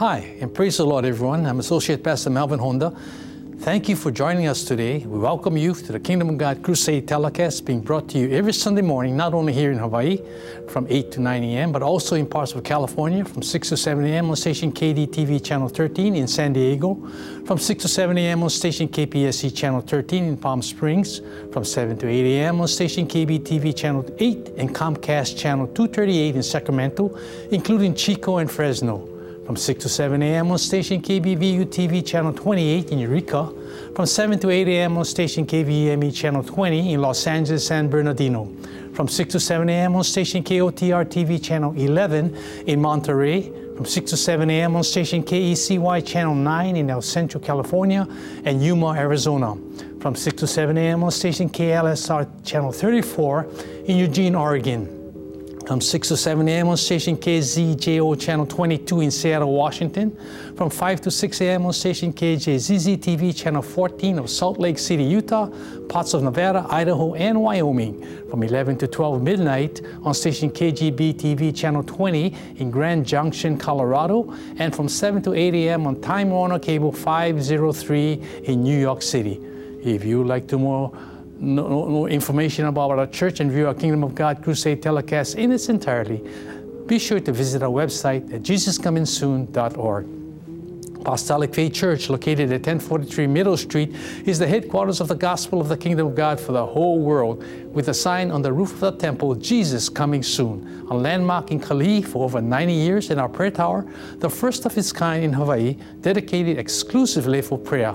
Hi, and praise the Lord, everyone. I'm Associate Pastor Melvin Honda. Thank you for joining us today. We welcome you to the Kingdom of God Crusade telecast being brought to you every Sunday morning, not only here in Hawaii from 8 to 9 a.m., but also in parts of California from 6 to 7 a.m. on station KDTV Channel 13 in San Diego, from 6 to 7 a.m. on station KPSC Channel 13 in Palm Springs, from 7 to 8 a.m. on station KBTV Channel 8 and Comcast Channel 238 in Sacramento, including Chico and Fresno from 6 to 7 a.m. on station KBVU TV channel 28 in Eureka, from 7 to 8 a.m. on station KVME channel 20 in Los Angeles, San Bernardino, from 6 to 7 a.m. on station KOTR TV channel 11 in Monterey, from 6 to 7 a.m. on station KECY channel 9 in El Centro, California, and Yuma, Arizona, from 6 to 7 a.m. on station KLSR channel 34 in Eugene, Oregon from 6 to 7 a.m. on station KZJO channel 22 in Seattle, Washington, from 5 to 6 a.m. on station KJZZ TV channel 14 of Salt Lake City, Utah, parts of Nevada, Idaho, and Wyoming, from 11 to 12 midnight on station KGB TV channel 20 in Grand Junction, Colorado, and from 7 to 8 a.m. on Time Warner Cable 503 in New York City. If you would like to more no, no, no information about our church and view our Kingdom of God Crusade telecast in its entirety, be sure to visit our website at jesuscomingsoon.org. Apostolic Faith Church, located at 1043 Middle Street, is the headquarters of the gospel of the kingdom of God for the whole world, with a sign on the roof of the temple, Jesus coming soon, a landmark in Kalihi for over 90 years, and our prayer tower, the first of its kind in Hawaii, dedicated exclusively for prayer.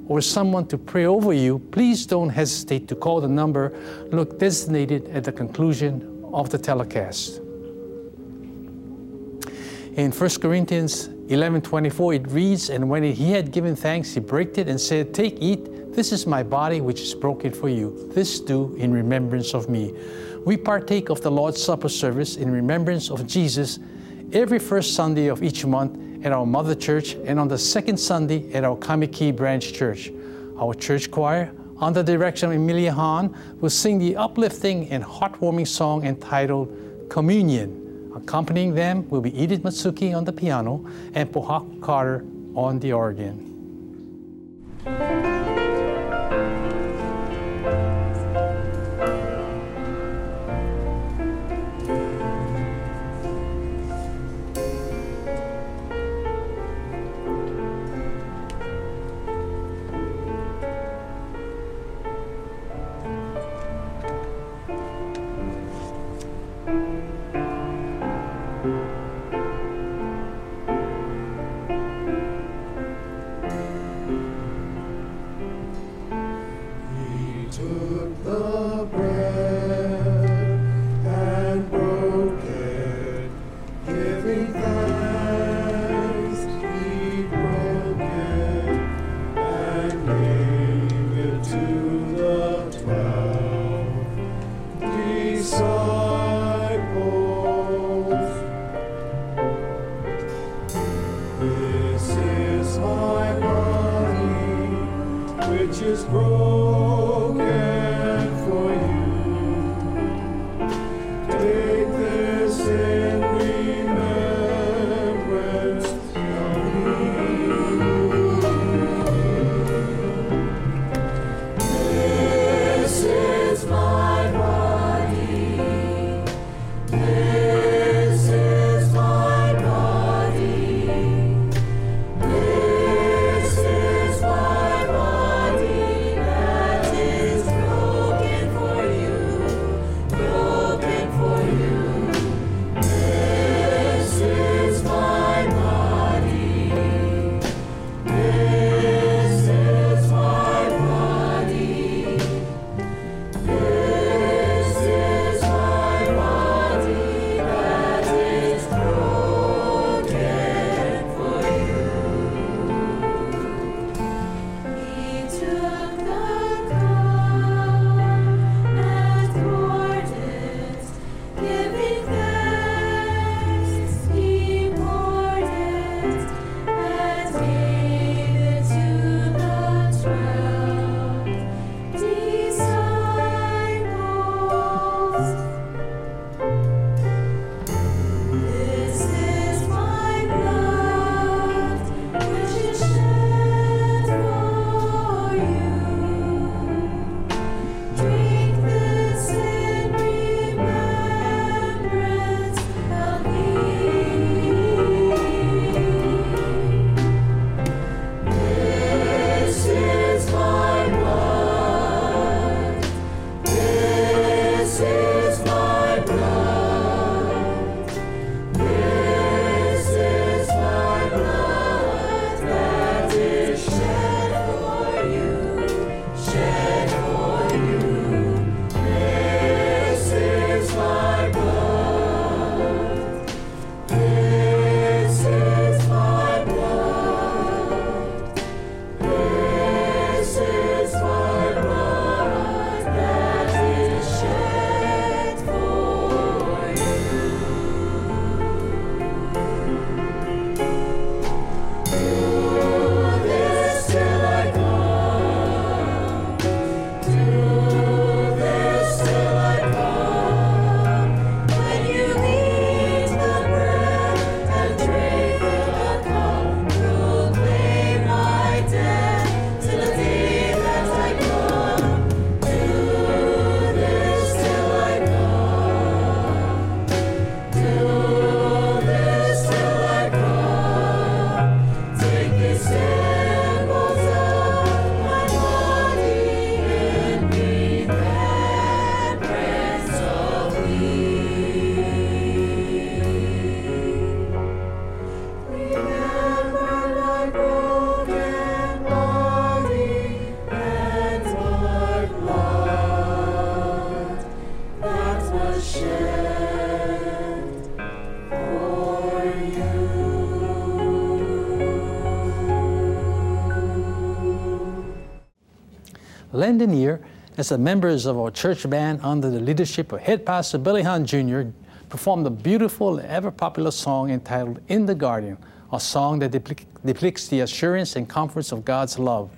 or someone to pray over you, please don't hesitate to call the number look designated at the conclusion of the telecast. In 1 Corinthians 11:24 it reads, "And when he had given thanks, he broke it and said, Take, eat, this is my body which is broken for you. This do in remembrance of me." We partake of the Lord's Supper service in remembrance of Jesus every first Sunday of each month at our mother church and on the second Sunday at our Kaimuki branch church. Our church choir, under the direction of Emilia Hahn, will sing the uplifting and heartwarming song entitled Communion. Accompanying them will be Edith Matsuki on the piano and Pohaku Carter on the organ. Lending year, as the members of our church band under the leadership of head pastor Billy Hahn Jr. performed a beautiful and ever popular song entitled In the Garden, a song that depicts the assurance and comforts of God's love.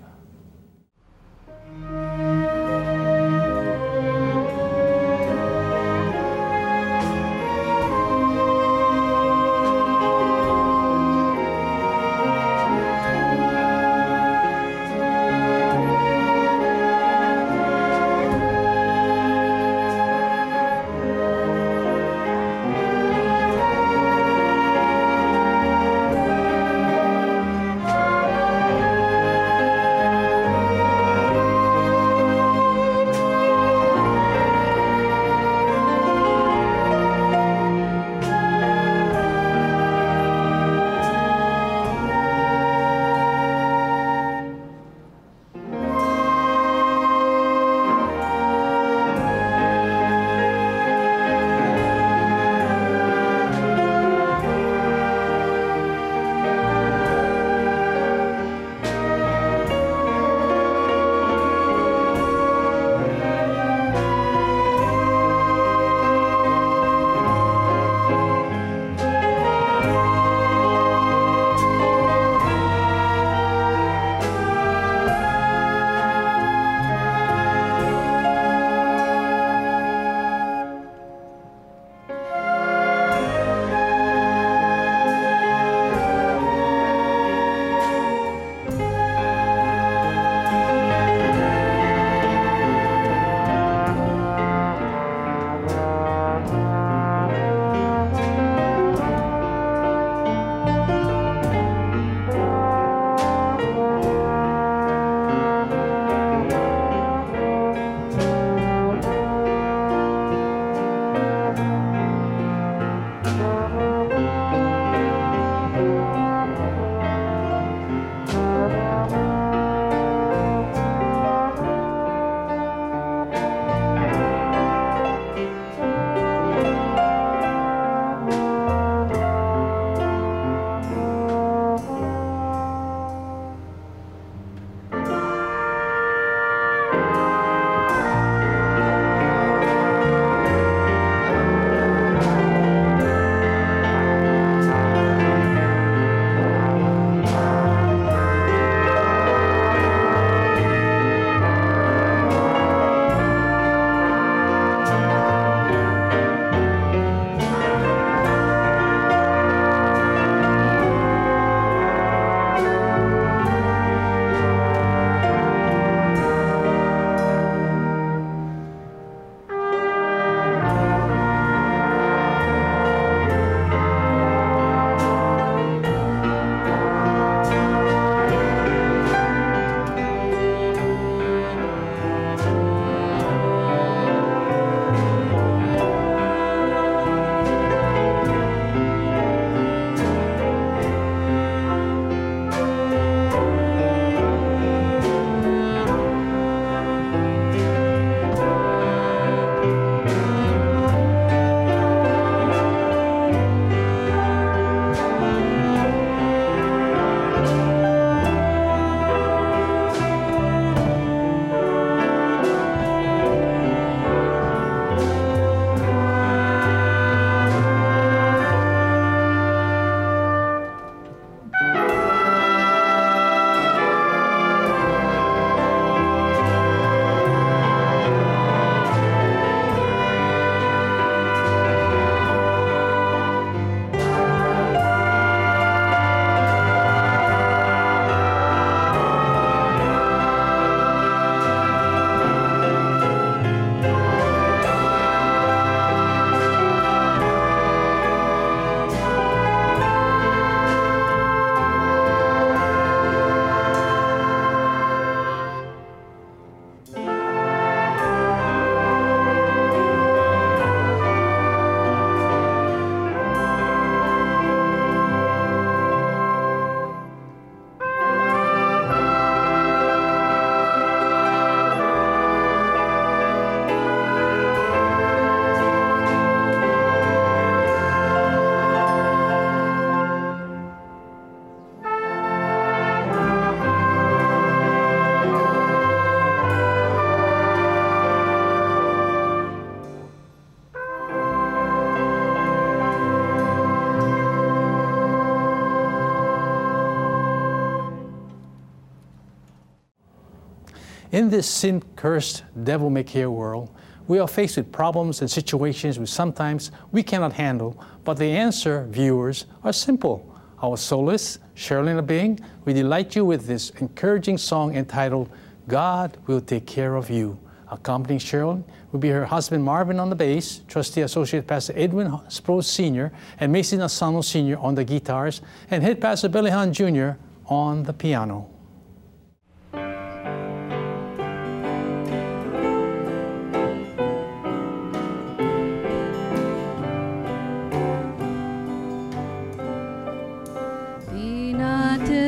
This sin cursed, devil may care world, we are faced with problems and situations which sometimes we cannot handle, but the answer, viewers, are simple. Our soloist, Sherilyn Abing, we delight you with this encouraging song entitled, God Will Take Care of You. Accompanying Sherilyn will be her husband Marvin on the bass, trustee associate pastor Edwin Sprouse Sr., and Mason Asano Sr. on the guitars, and head pastor Billy Hahn Jr. on the piano.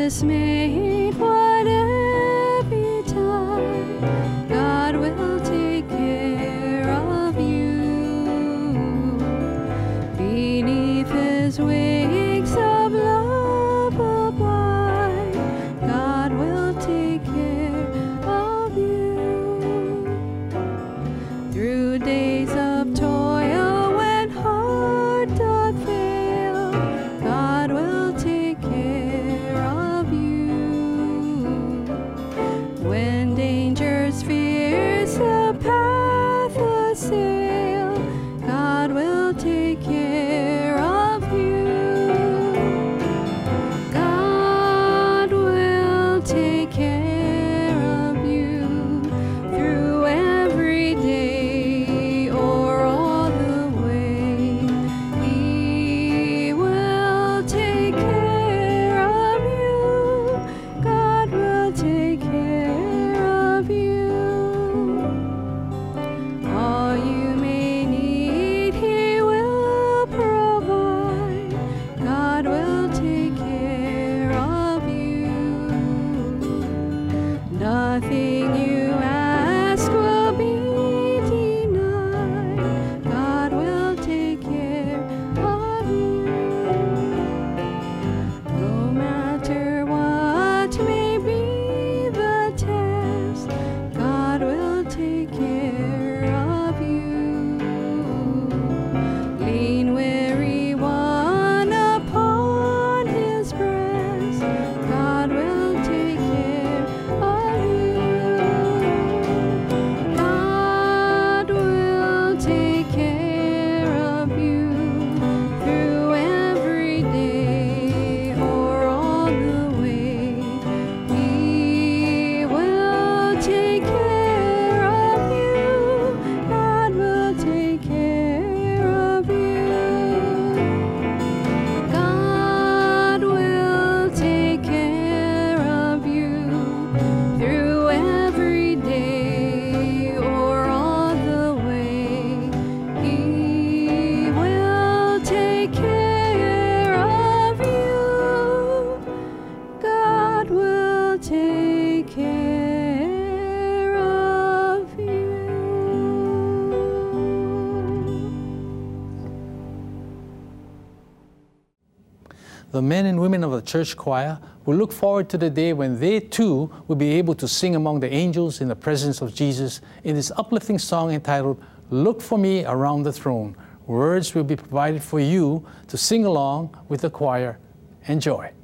Not church choir will look forward to the day when they too will be able to sing among the angels in the presence of Jesus in this uplifting song entitled Look for Me Around the Throne. Words will be provided for you to sing along with the choir. Enjoy.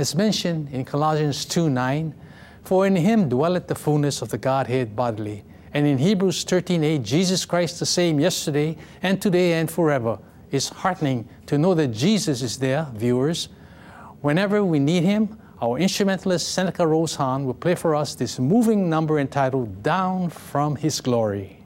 As mentioned in Colossians 2 9, for in him dwelleth the fullness of the Godhead bodily. And in Hebrews 13 8, Jesus Christ the same yesterday and today and forever. It's heartening to know that Jesus is there, viewers. Whenever we need him, our instrumentalist Seneca Rose Hahn will play for us this moving number entitled Down from His Glory.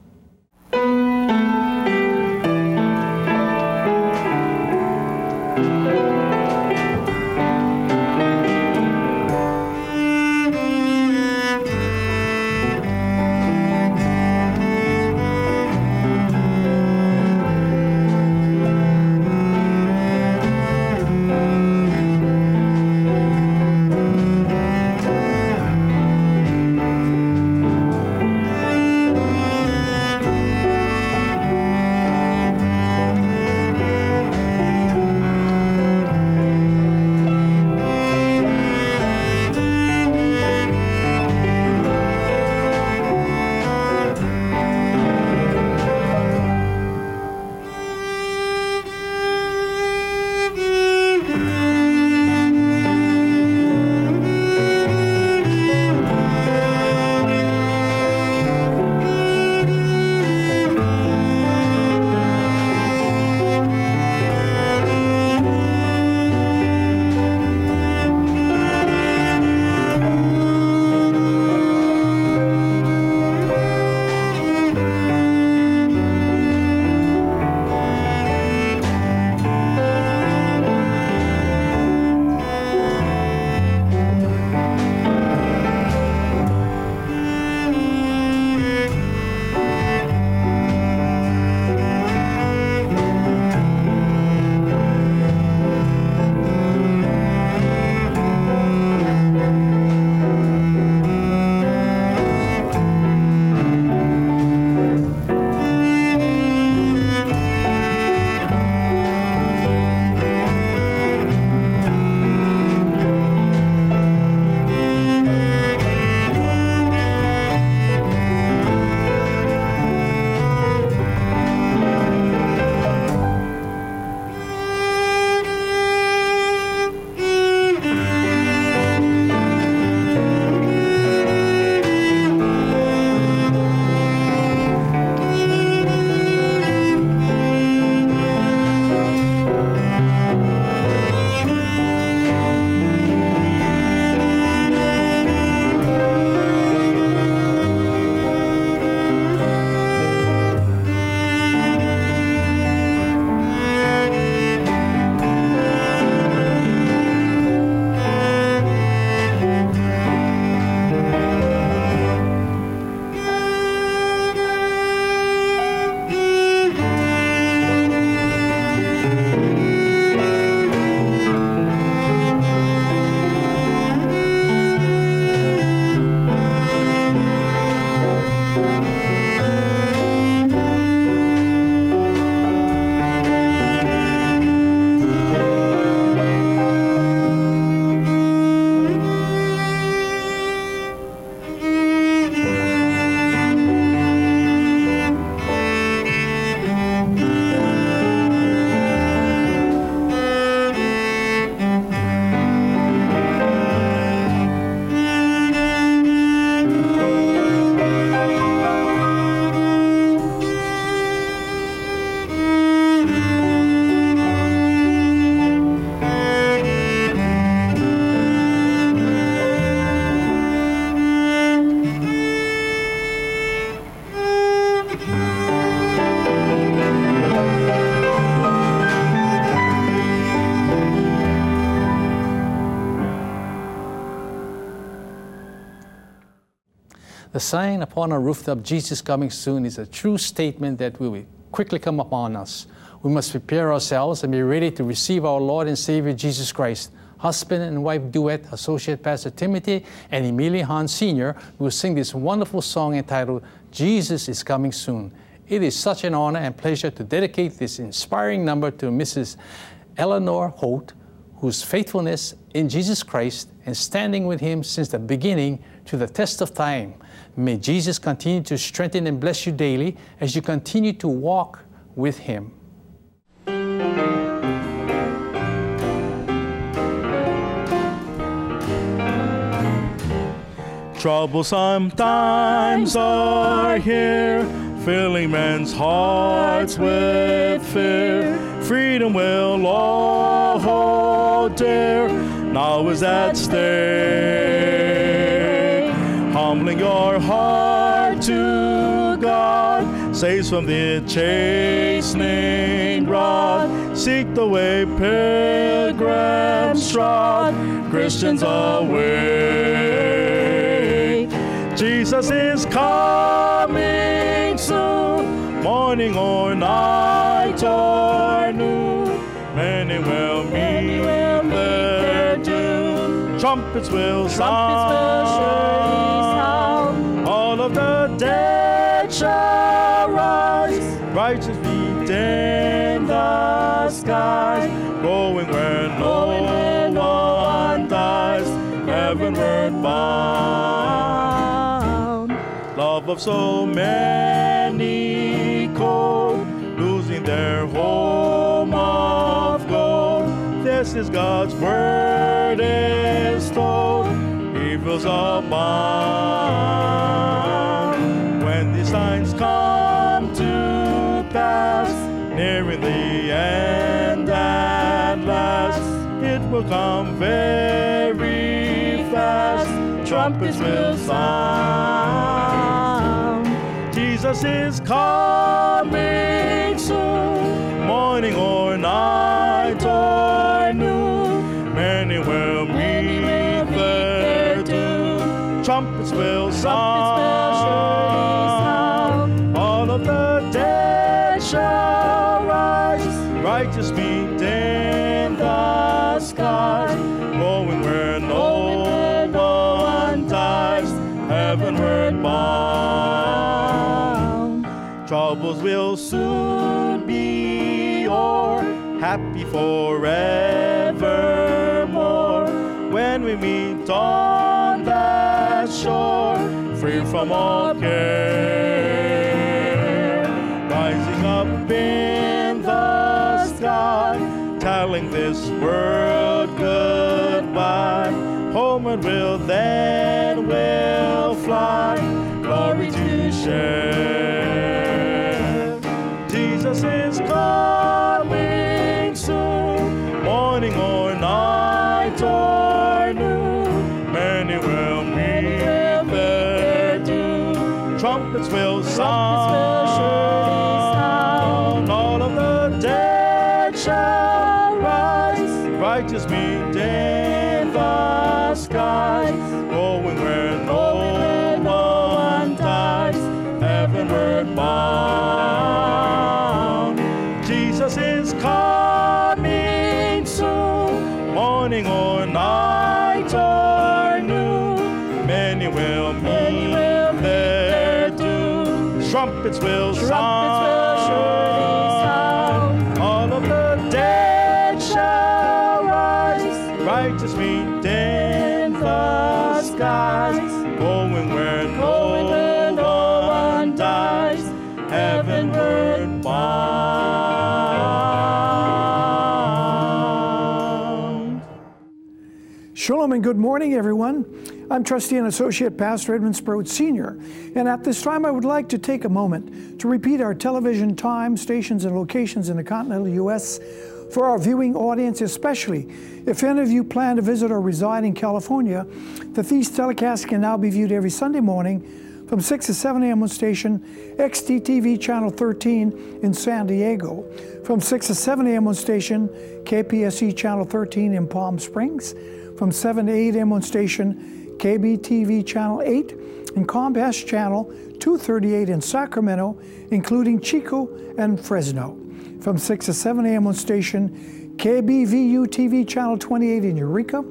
The sign upon our rooftop, Jesus coming soon, is a true statement that will quickly come upon us. We must prepare ourselves and be ready to receive our Lord and Savior Jesus Christ. Husband and wife duet, Associate Pastor Timothy and Emilia Hahn Sr. will sing this wonderful song entitled Jesus is Coming Soon. It is such an honor and pleasure to dedicate this inspiring number to Mrs. Eleanor Holt, whose faithfulness in Jesus Christ and standing with Him since the beginning to the test of time. May Jesus continue to strengthen and bless you daily as you continue to walk with Him. Troublesome times are here, filling men's hearts with fear. Freedom will all hold dear, now is at stake. Humbling your heart to God, saves from the chastening rod. Seek the way pilgrims trod, Christians awake. Jesus is coming soon, morning or night or noon. Many will meet their doom. Trumpets will sound. All of the dead shall rise. Righteous feet in the skies. Going where no one dies. Heavenward bound. Love of so many This is God's word is told. Evils abound. When these signs come to pass, nearing the end at last, it will come very fast. Trumpets will sound. Jesus is coming soon, morning or night or noon. Many will meet their doom. Trumpets will sound. All of the dead shall rise. Righteous meet in the skies. Troubles will soon be o'er. Happy forevermore. When we meet on that shore. Free from all care. Rising up in the sky. Telling this world goodbye. Homeward will then will fly. Glory to share. Good morning, everyone. I'm Trustee and Associate Pastor Edmund Sprout Sr., and at this time I would like to take a moment to repeat our television time, stations, and locations in the continental U.S. for our viewing audience, especially if any of you plan to visit or reside in California. The these telecasts can now be viewed every Sunday morning from 6 to 7 a.m. on station XDTV Channel 13 in San Diego, from 6 to 7 a.m. on station KPSC Channel 13 in Palm Springs, from 7 to 8 a.m. on station KBTV Channel 8 and Comcast Channel 238 in Sacramento, including Chico and Fresno. From 6 to 7 a.m. on station KBVU TV Channel 28 in Eureka.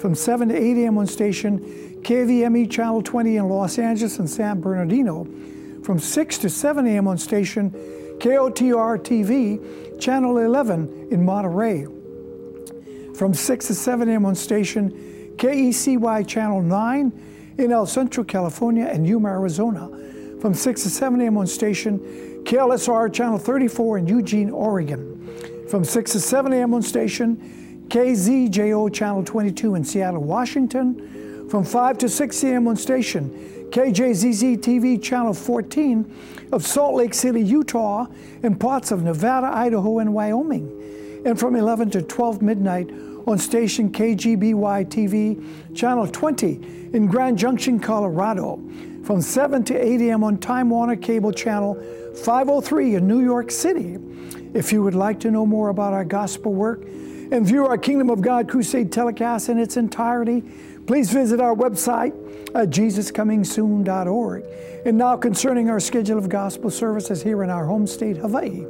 From 7 to 8 a.m. on station KVME Channel 20 in Los Angeles and San Bernardino. From 6 to 7 a.m. on station KOTR TV Channel 11 in Monterey. From 6 to 7 a.m. on station KECY Channel 9 in El Centro, California and Yuma, Arizona. From 6 to 7 a.m. on station KLSR Channel 34 in Eugene, Oregon. From 6 to 7 a.m. on station KZJO Channel 22 in Seattle, Washington. from 5 to 6 a.m. on station KJZZ TV Channel 14 of Salt Lake City, Utah, and parts of Nevada, Idaho, and Wyoming. And from 11 to 12 midnight on station KGBY TV Channel 20 in Grand Junction, Colorado. From 7 to 8 a.m. on Time Warner Cable Channel 503 in New York City. If you would like to know more about our gospel work and view our Kingdom of God Crusade telecast in its entirety, please visit our website at jesuscomingsoon.org. And now, concerning our schedule of gospel services here in our home state, Hawaii.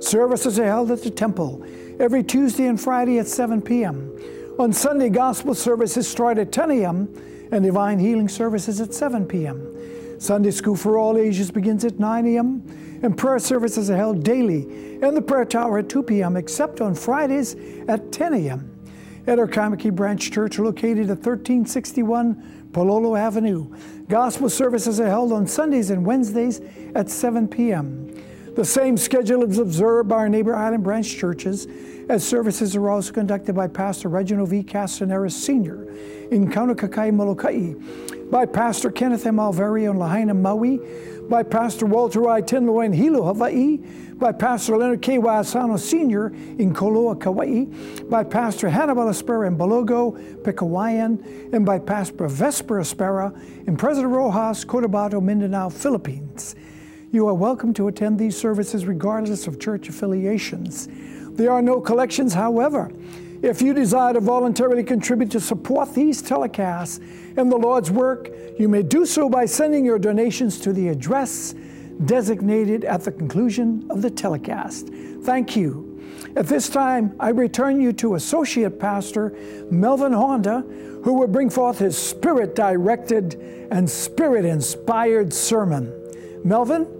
Services are held at the temple every Tuesday and Friday at 7 p.m. On Sunday, gospel services start at 10 a.m. and divine healing services at 7 p.m. Sunday school for all ages begins at 9 a.m. and prayer services are held daily in the prayer tower at 2 p.m. except on Fridays at 10 a.m. At our Kaimuki Branch Church located at 1361 Palolo Avenue, gospel services are held on Sundays and Wednesdays at 7 p.m. The same schedule is observed by our neighbor island branch churches, as services are also conducted by Pastor Reginald V. Castaneras Sr. in Kaunakakai, Molokai, by Pastor Kenneth M. Alveri in Lahaina, Maui, by Pastor Walter I. Tinloy in Hilo, Hawaii, by Pastor Leonard K. Asano Sr. in Koloa, Kauai, by Pastor Hannibal Aspera in Balogo, Pekawayan, and by Pastor Vesper Aspera in President Roxas, Cotabato, Mindanao, Philippines. You are welcome to attend these services regardless of church affiliations. There are no collections, however. If you desire to voluntarily contribute to support these telecasts and the Lord's work, you may do so by sending your donations to the address designated at the conclusion of the telecast. Thank you. At this time, I return you to Associate Pastor Melvin Honda, who will bring forth his spirit directed and spirit inspired sermon. Melvin?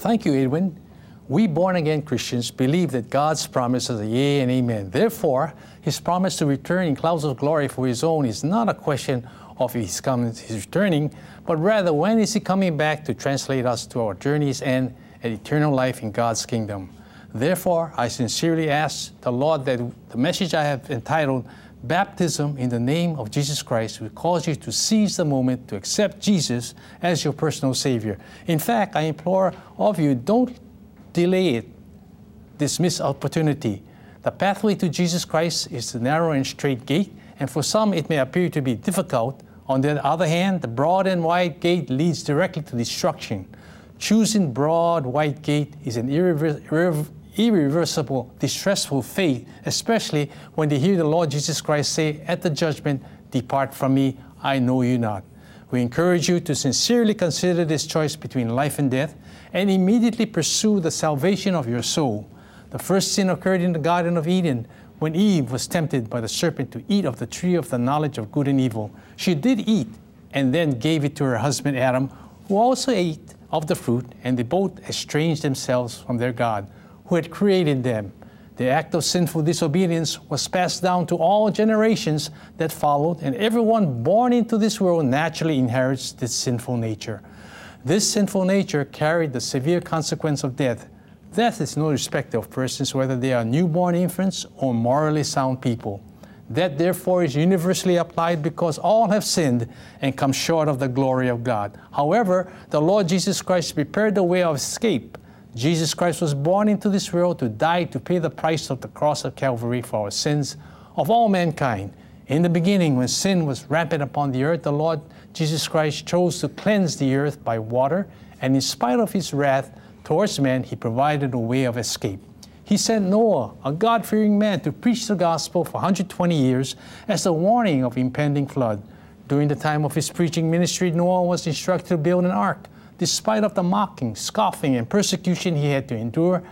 Thank you, Edwin. We born again Christians believe that God's promises are yea and amen. Therefore, his promise to return in clouds of glory for his own is not a question of his coming, his returning, but rather when is he coming back to translate us to our journey's end and eternal life in God's kingdom. Therefore, I sincerely ask the Lord that the message I have entitled Baptism in the name of Jesus Christ will cause you to seize the moment to accept Jesus as your personal Savior. In fact, I implore of you, don't delay it, dismiss opportunity. The pathway to Jesus Christ is the narrow and straight gate, and for some it may appear to be difficult. On the other hand, the broad and wide gate leads directly to destruction. Choosing broad, wide gate is an irrever- irrever- irreversible, distressful fate, especially when they hear the Lord Jesus Christ say at the judgment, Depart from me, I know you not. We encourage you to sincerely consider this choice between life and death and immediately pursue the salvation of your soul. The first sin occurred in the Garden of Eden when Eve was tempted by the serpent to eat of the tree of the knowledge of good and evil. She did eat and then gave it to her husband Adam, who also ate of the fruit, and they both estranged themselves from their God, who had created them. The act of sinful disobedience was passed down to all generations that followed, and everyone born into this world naturally inherits this sinful nature. This sinful nature carried the severe consequence of death. Death is no respecter of persons, whether they are newborn infants or morally sound people. That therefore is universally applied because all have sinned and come short of the glory of God. However, the Lord Jesus Christ prepared the way of escape. Jesus Christ was born into this world to die to pay the price of the cross of Calvary for our sins of all mankind. In the beginning, when sin was rampant upon the earth, the Lord Jesus Christ chose to cleanse the earth by water, and in spite of his wrath towards man, he provided a way of escape. He sent Noah, a God fearing man, to preach the gospel for 120 years as a warning of impending flood. During the time of his preaching ministry, Noah was instructed to build an ark. Despite of the mocking, scoffing, and persecution he had to endure,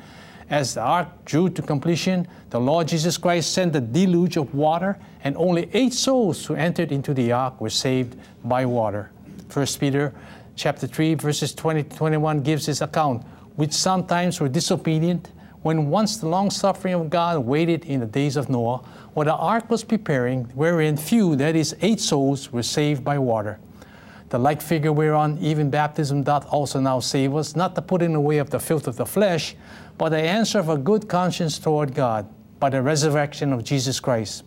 as the ark drew to completion, the Lord Jesus Christ sent a deluge of water, and only eight souls who entered into the ark were saved by water. 1 Peter chapter 3, verses 20 to 21 gives this account, which sometimes were disobedient when once the long suffering of God waited in the days of Noah, while the ark was preparing, wherein few, that is, eight souls, were saved by water. The like figure whereon even baptism doth also now save us, not the putting away of the filth of the flesh, but the answer of a good conscience toward God by the resurrection of Jesus Christ.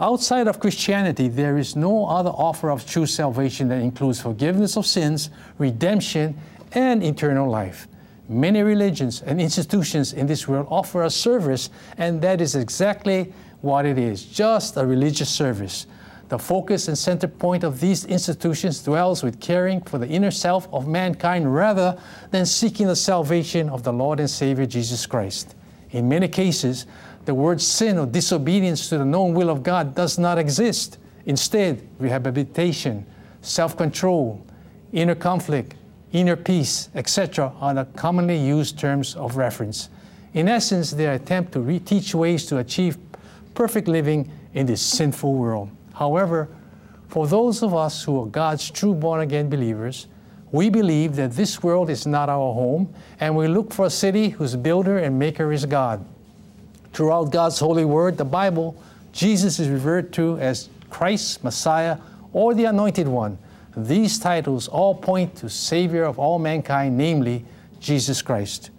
Outside of Christianity, there is no other offer of true salvation that includes forgiveness of sins, redemption, and eternal life. Many religions and institutions in this world offer a service, and that is exactly what it is just a religious service. The focus and center point of these institutions dwells with caring for the inner self of mankind rather than seeking the salvation of the Lord and Savior Jesus Christ. In many cases, the word sin or disobedience to the known will of God does not exist. Instead, rehabilitation, self control, inner conflict, inner peace, etc., are the commonly used terms of reference. In essence, they attempt to reteach ways to achieve perfect living in this sinful world. However, for those of us who are God's true born again believers, we believe that this world is not our home, and we look for a city whose builder and maker is God. Throughout God's holy word, the Bible, Jesus is referred to as Christ, Messiah, or the Anointed One. These titles all point to Savior of all mankind, namely Jesus Christ.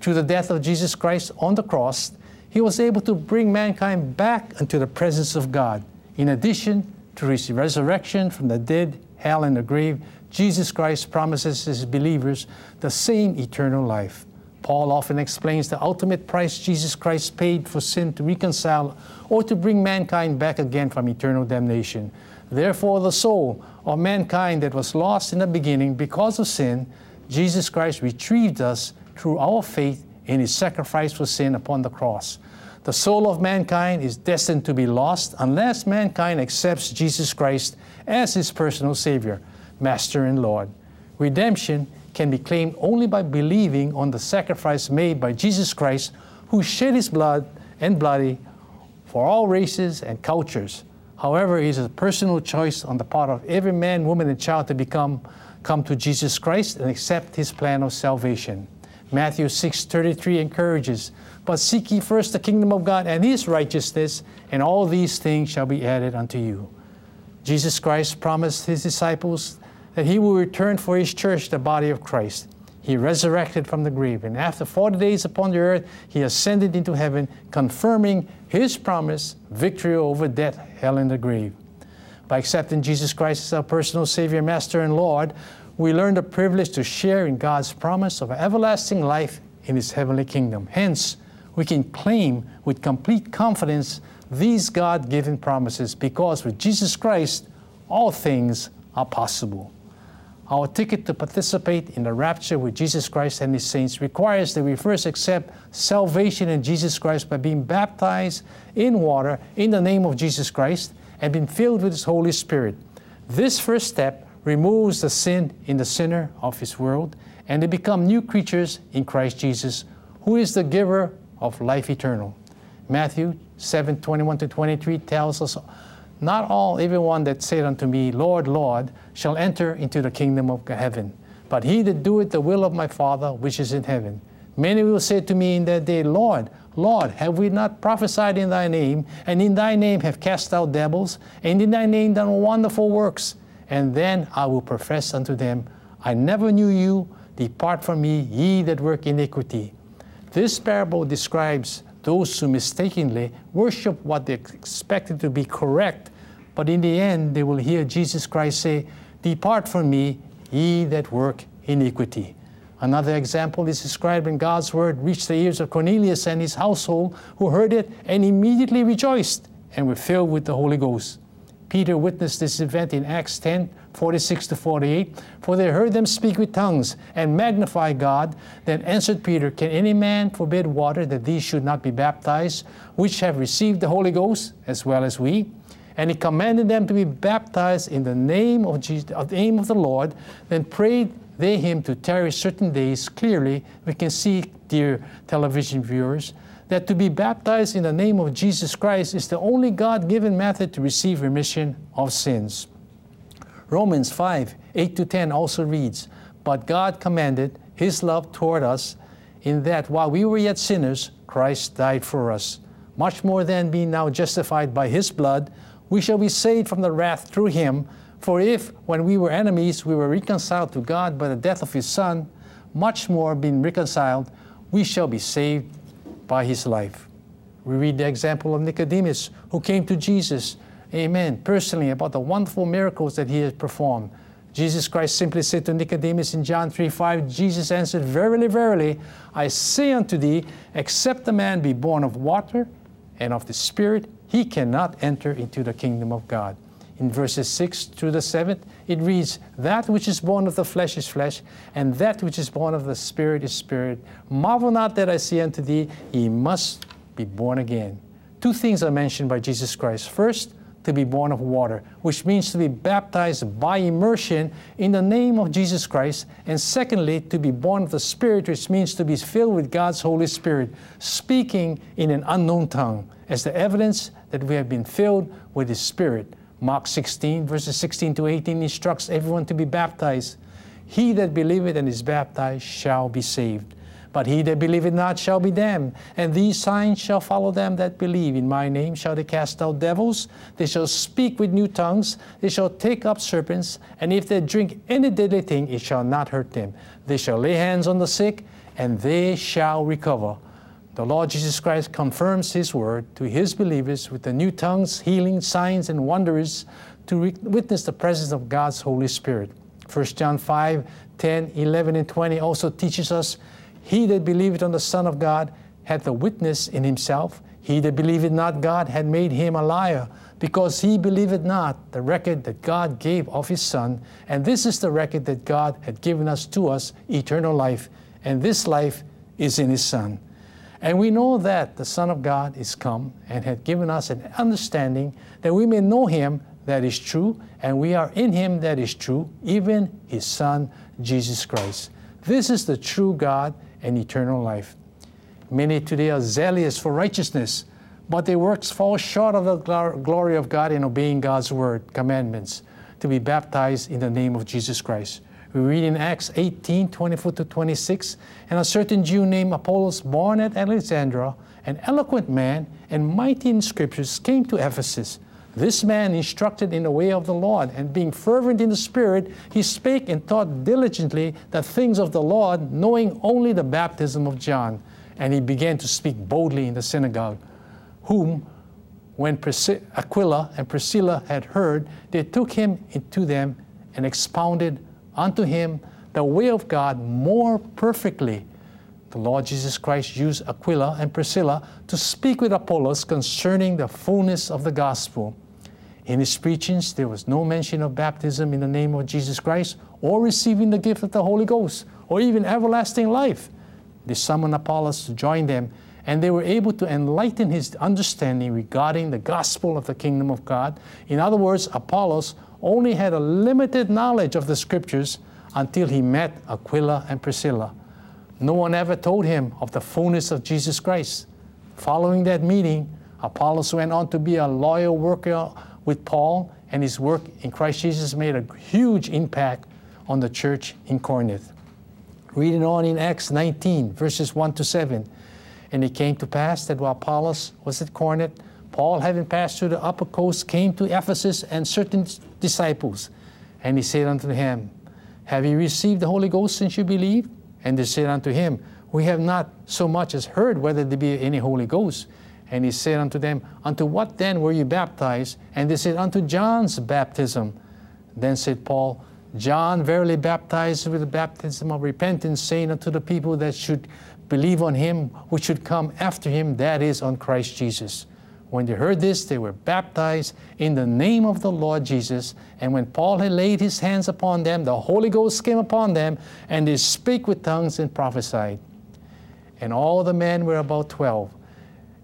Through the death of Jesus Christ on the cross, he was able to bring mankind back into the presence of God. In addition to his resurrection from the dead, hell, and the grave, Jesus Christ promises his believers the same eternal life. Paul often explains the ultimate price Jesus Christ paid for sin to reconcile or to bring mankind back again from eternal damnation. Therefore, the soul of mankind that was lost in the beginning because of sin, Jesus Christ retrieved us through our faith in his sacrifice for sin upon the cross. The soul of mankind is destined to be lost unless mankind accepts Jesus Christ as his personal Savior, Master, and Lord. Redemption can be claimed only by believing on the sacrifice made by Jesus Christ, who shed his blood and bloody for all races and cultures. However, it is a personal choice on the part of every man, woman, and child to become come to Jesus Christ and accept his plan of salvation. Matthew 6:33 encourages, "But seek ye first the kingdom of God and his righteousness, and all these things shall be added unto you." Jesus Christ promised his disciples that he will return for his church, the body of Christ. He resurrected from the grave, and after 40 days upon the earth, he ascended into heaven, confirming his promise, victory over death, hell, and the grave. By accepting Jesus Christ as our personal Savior, Master, and Lord, we learn the privilege to share in God's promise of everlasting life in His heavenly kingdom. Hence, we can claim with complete confidence these God given promises because with Jesus Christ, all things are possible. Our ticket to participate in the rapture with Jesus Christ and His saints requires that we first accept salvation in Jesus Christ by being baptized in water in the name of Jesus Christ and being filled with His Holy Spirit. This first step removes the sin in the sinner of His world and they become new creatures in Christ Jesus, who is the giver of life eternal. Matthew 7 21 to 23 tells us, Not all, everyone that said unto me, Lord, Lord, shall enter into the kingdom of heaven, but he that doeth the will of my Father which is in heaven. Many will say to me in that day, Lord, Lord, have we not prophesied in thy name, and in thy name have cast out devils, and in thy name done wonderful works? And then I will profess unto them, I never knew you. Depart from me, ye that work iniquity. This parable describes those who mistakenly worship what they expected to be correct, but in the end they will hear Jesus Christ say, Depart from me, ye that work iniquity. Another example is described in God's word reached the ears of Cornelius and his household, who heard it and immediately rejoiced and were filled with the Holy Ghost. Peter witnessed this event in Acts 10 46 to 48. For they heard them speak with tongues and magnify God. Then answered Peter, Can any man forbid water that these should not be baptized, which have received the Holy Ghost, as well as we? And he commanded them to be baptized in the name of, Jesus, of the name of the Lord. Then prayed they him to tarry certain days. Clearly, we can see, dear television viewers, that to be baptized in the name of Jesus Christ is the only God given method to receive remission of sins. Romans 5 8 to 10 also reads, But God commanded his love toward us in that while we were yet sinners, Christ died for us. Much more than being now justified by his blood, we shall be saved from the wrath through him. For if, when we were enemies, we were reconciled to God by the death of his Son, much more being reconciled, we shall be saved by his life. We read the example of Nicodemus, who came to Jesus, amen, personally about the wonderful miracles that he has performed. Jesus Christ simply said to Nicodemus in John 3 5, Jesus answered, Verily, verily, I say unto thee, except a man be born of water and of the Spirit, he cannot enter into the kingdom of God. In verses 6 through the 7th, it reads, That which is born of the flesh is flesh, and that which is born of the Spirit is spirit. Marvel not that I say unto thee, Ye must be born again. Two things are mentioned by Jesus Christ. First, to be born of water, which means to be baptized by immersion in the name of Jesus Christ. And secondly, to be born of the Spirit, which means to be filled with God's Holy Spirit, speaking in an unknown tongue, as the evidence that we have been filled with His Spirit. Mark 16, verses 16 to 18 instructs everyone to be baptized. He that believeth and is baptized shall be saved. But he that believeth not shall be damned. And these signs shall follow them that believe. In my name shall they cast out devils. They shall speak with new tongues. They shall take up serpents. And if they drink any deadly thing, it shall not hurt them. They shall lay hands on the sick, and they shall recover. The Lord Jesus Christ confirms His word to His believers with the new tongues, healing, signs, and wonders to re- witness the presence of God's Holy Spirit. 1 John 5 10, 11, and 20 also teaches us He that believeth on the Son of God hath the witness in himself. He that believeth not God had made him a liar, because he believeth not the record that God gave of his Son. And this is the record that God had given us to us, eternal life. And this life is in his Son. And we know that the Son of God is come and had given us an understanding that we may know him that is true, and we are in him that is true, even his Son, Jesus Christ. This is the true God and eternal life. Many today are zealous for righteousness, but their works fall short of the glory of God in obeying God's word, commandments, to be baptized in the name of Jesus Christ. We read in Acts 18 24 to 26, and a certain Jew named Apollos, born at Alexandria, an eloquent man and mighty in scriptures, came to Ephesus. This man instructed in the way of the Lord, and being fervent in the Spirit, he spake and taught diligently the things of the Lord, knowing only the baptism of John. And he began to speak boldly in the synagogue, whom, when Aquila and Priscilla had heard, they took him into them and expounded unto him the way of God more perfectly. The Lord Jesus Christ used Aquila and Priscilla to speak with Apollos concerning the fullness of the gospel. In his preachings, there was no mention of baptism in the name of Jesus Christ or receiving the gift of the Holy Ghost or even everlasting life. They summoned Apollos to join them, and they were able to enlighten his understanding regarding the gospel of the kingdom of God. In other words, Apollos only had a limited knowledge of the scriptures until he met Aquila and Priscilla. No one ever told him of the fullness of Jesus Christ. Following that meeting, Apollos went on to be a loyal worker with Paul, and his work in Christ Jesus made a huge impact on the church in Corinth. Reading on in Acts 19, verses 1 to 7. And it came to pass that while Apollos was at Corinth, Paul, having passed through the upper coast, came to Ephesus and certain disciples. And he said unto them, Have you received the Holy Ghost since you believed? And they said unto him, We have not so much as heard whether there be any Holy Ghost. And he said unto them, Unto what then were you baptized? And they said, Unto John's baptism. Then said Paul, John verily baptized with the baptism of repentance, saying unto the people that should believe on him which should come after him, that is, on Christ Jesus. When they heard this, they were baptized in the name of the Lord Jesus. And when Paul had laid his hands upon them, the Holy Ghost came upon them, and they spake with tongues and prophesied. And all the men were about twelve.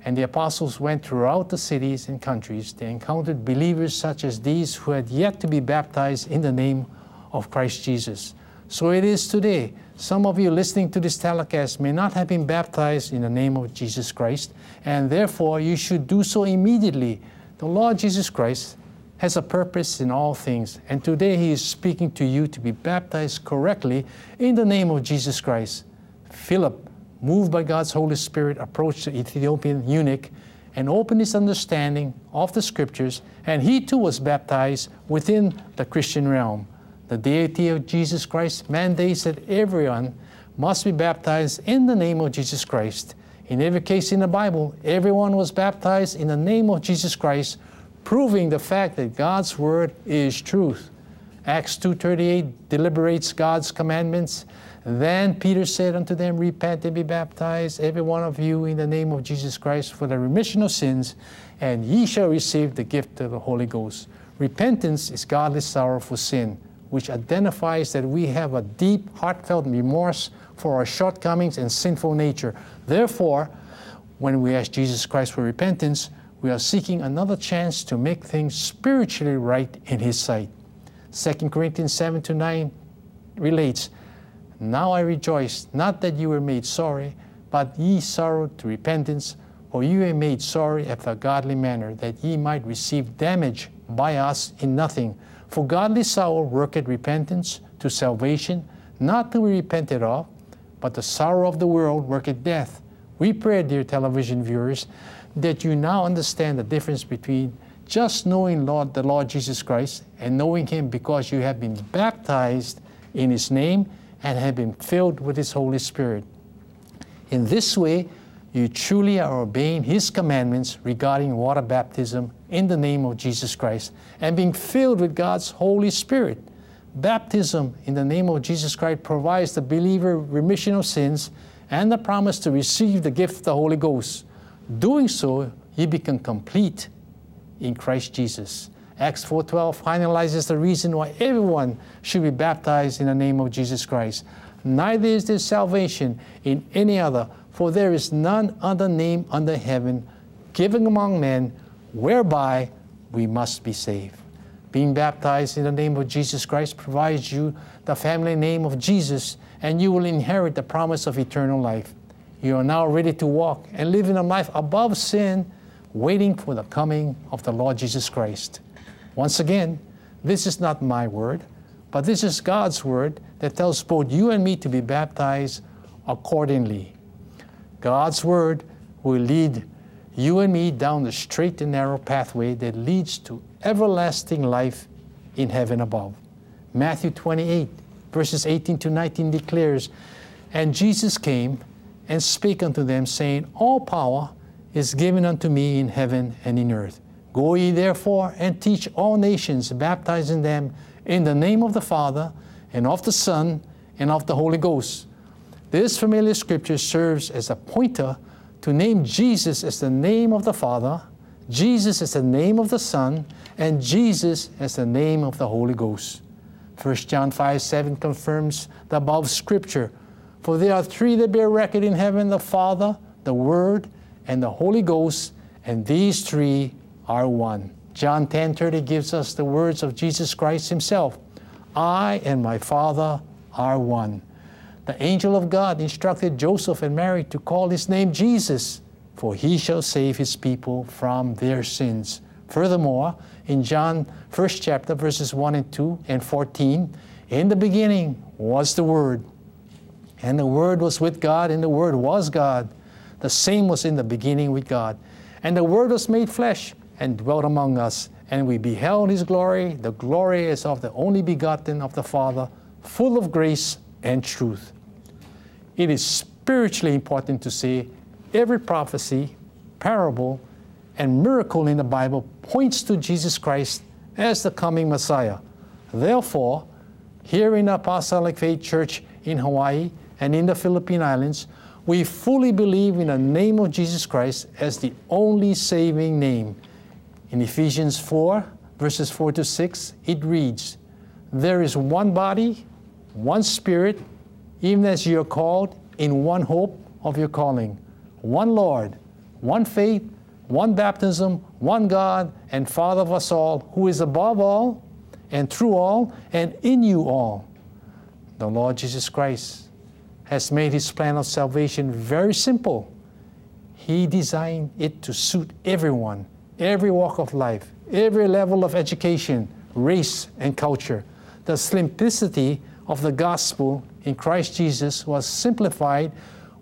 And the apostles went throughout the cities and countries. They encountered believers such as these who had yet to be baptized in the name of Christ Jesus. So it is today. Some of you listening to this telecast may not have been baptized in the name of Jesus Christ, and therefore you should do so immediately. The Lord Jesus Christ has a purpose in all things, and today He is speaking to you to be baptized correctly in the name of Jesus Christ. Philip, moved by God's Holy Spirit, approached the Ethiopian eunuch and opened his understanding of the scriptures, and he too was baptized within the Christian realm. The deity of Jesus Christ mandates that everyone must be baptized in the name of Jesus Christ. In every case in the Bible, everyone was baptized in the name of Jesus Christ, proving the fact that God's word is truth. Acts 2:38 deliberates God's commandments. Then Peter said unto them, Repent and be baptized, every one of you, in the name of Jesus Christ, for the remission of sins, and ye shall receive the gift of the Holy Ghost. Repentance is godly sorrow for sin, which identifies that we have a deep, heartfelt remorse for our shortcomings and sinful nature. Therefore, when we ask Jesus Christ for repentance, we are seeking another chance to make things spiritually right in His sight. 2 Corinthians 7 to 9 relates, Now I rejoice, not that you were made sorry, but ye sorrowed to repentance, for you were made sorry after a godly manner, that ye might receive damage by us in nothing. For godly sorrow worketh repentance to salvation, not to be repented of, but the sorrow of the world worketh death. We pray, dear television viewers, that you now understand the difference between just knowing Lord the Lord Jesus Christ and knowing Him because you have been baptized in His name and have been filled with His Holy Spirit. In this way, you truly are obeying His commandments regarding water baptism in the name of Jesus Christ and being filled with God's Holy Spirit. Baptism in the name of Jesus Christ provides the believer remission of sins and the promise to receive the gift of the Holy Ghost. Doing so, you become complete in Christ Jesus. Acts 4:12 finalizes the reason why everyone should be baptized in the name of Jesus Christ. Neither is there salvation in any other, for there is none other name under heaven given among men whereby we must be saved. Being baptized in the name of Jesus Christ provides you the family name of Jesus, and you will inherit the promise of eternal life. You are now ready to walk and live in a life above sin, waiting for the coming of the Lord Jesus Christ. Once again, this is not my word, but this is God's word that tells both you and me to be baptized accordingly. God's word will lead you and me down the straight and narrow pathway that leads to everlasting life in heaven above. Matthew 28, verses 18 to 19 declares, And Jesus came and spake unto them, saying, All power is given unto me in heaven and in earth. Go ye therefore and teach all nations, baptizing them in the name of the Father, and of the Son, and of the Holy Ghost. This familiar scripture serves as a pointer to name Jesus as the name of the Father, Jesus as the name of the Son, and Jesus as the name of the Holy Ghost. 1 John 5 7 confirms the above scripture. For there are three that bear record in heaven the Father, the Word, and the Holy Ghost, and these three are one. John 10 30 gives us the words of Jesus Christ Himself I and my Father are one. The angel of God instructed Joseph and Mary to call his name Jesus, for he shall save his people from their sins. Furthermore, in John 1st chapter, verses 1 and 2 and 14, in the beginning was the Word, and the Word was with God, and the Word was God. The same was in the beginning with God. And the Word was made flesh and dwelt among us, and we beheld his glory. The glory is of the only begotten of the Father, full of grace and truth. It is spiritually important to say every prophecy, parable, and miracle in the Bible points to Jesus Christ as the coming Messiah. Therefore, here in the Apostolic Faith Church in Hawaii and in the Philippine Islands, we fully believe in the name of Jesus Christ as the only saving name. In Ephesians 4, verses 4 to 6, it reads, There is one body, one Spirit, even as you are called in one hope of your calling, one Lord, one faith, one baptism, one God and Father of us all, who is above all and through all and in you all. The Lord Jesus Christ has made his plan of salvation very simple. He designed it to suit everyone, every walk of life, every level of education, race, and culture. The simplicity of the gospel in Christ Jesus was simplified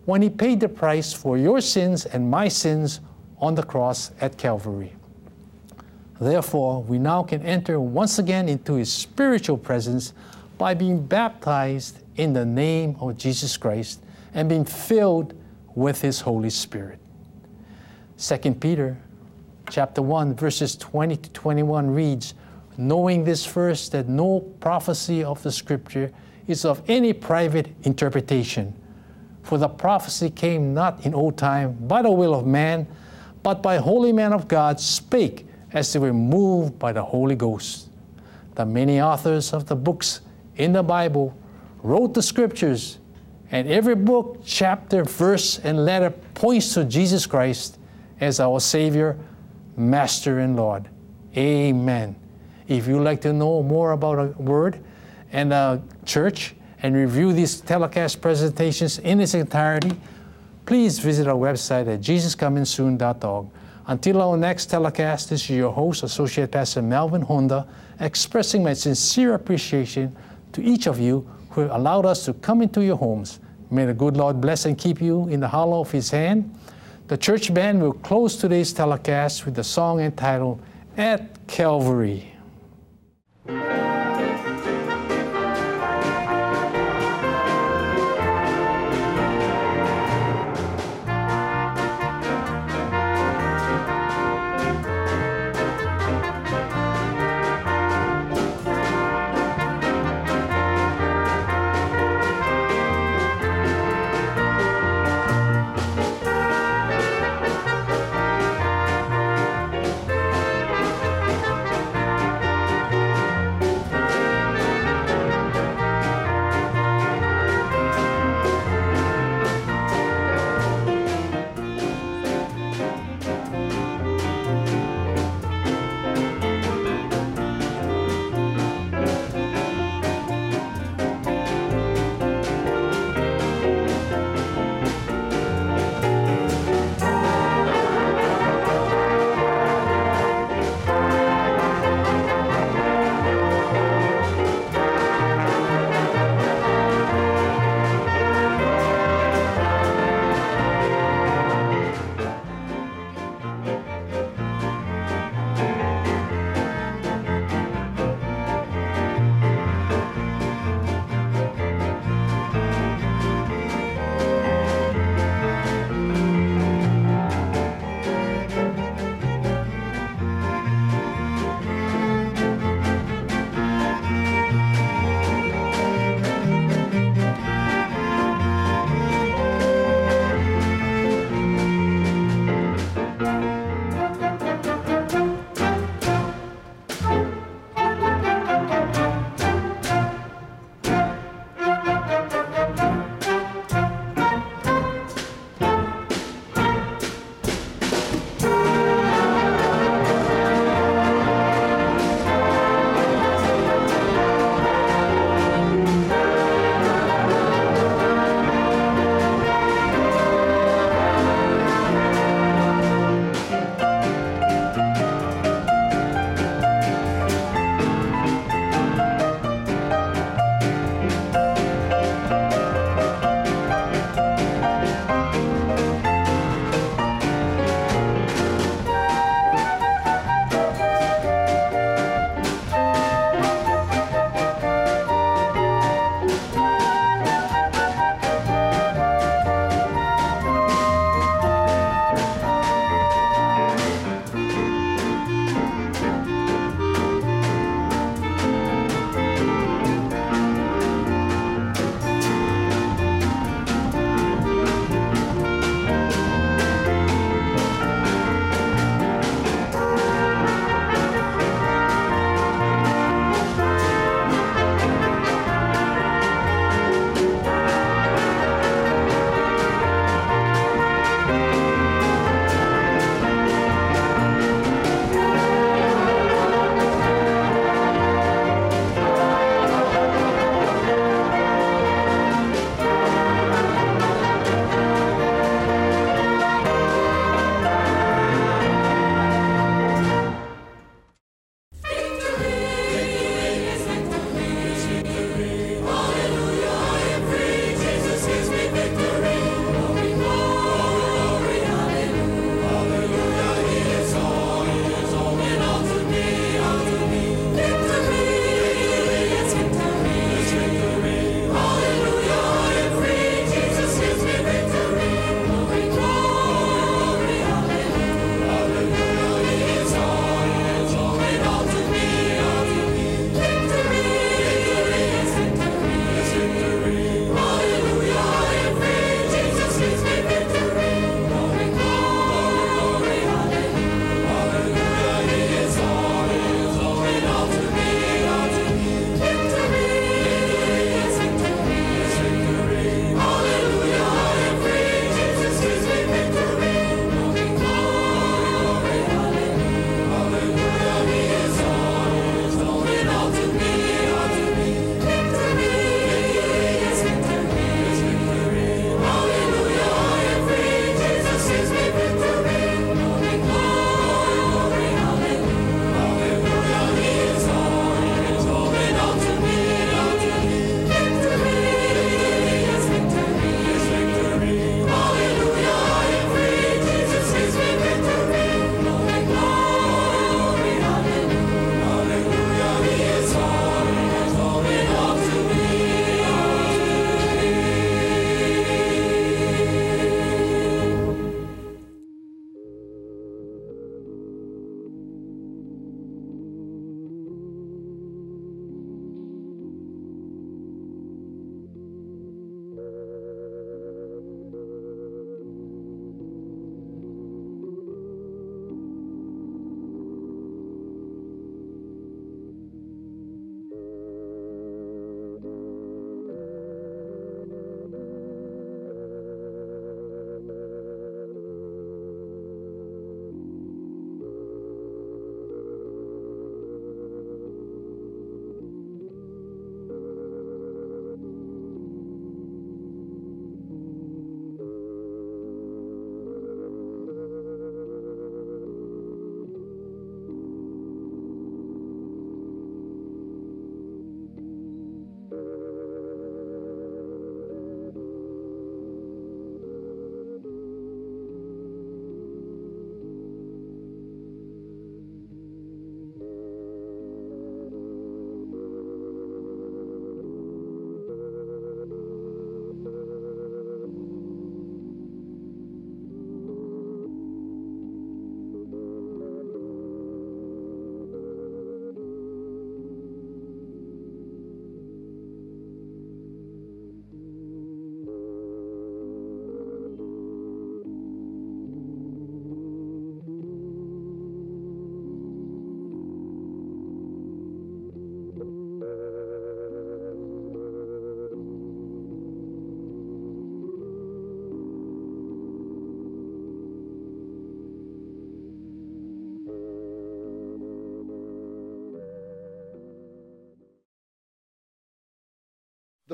when he paid the price for your sins and my sins on the cross at Calvary. Therefore, we now can enter once again into his spiritual presence by being baptized in the name of Jesus Christ and being filled with His Holy Spirit. 2 Peter chapter 1 verses 20 to 21 reads, knowing this first that no prophecy of the scripture is of any private interpretation. For the prophecy came not in old time by the will of man, but by holy men of God spake as they were moved by the Holy Ghost. The many authors of the books in the Bible wrote the scriptures, and every book, chapter, verse, and letter points to Jesus Christ as our Savior, Master, and Lord. Amen. If you'd like to know more about a word and a church and review these telecast presentations in its entirety, please visit our website at jesuscomingsoon.org. Until our next telecast, this is your host, Associate Pastor Melvin Honda, expressing my sincere appreciation to each of you who allowed us to come into your homes. May the good Lord bless and keep you in the hollow of His hand. The church band will close today's telecast with the song entitled At Calvary.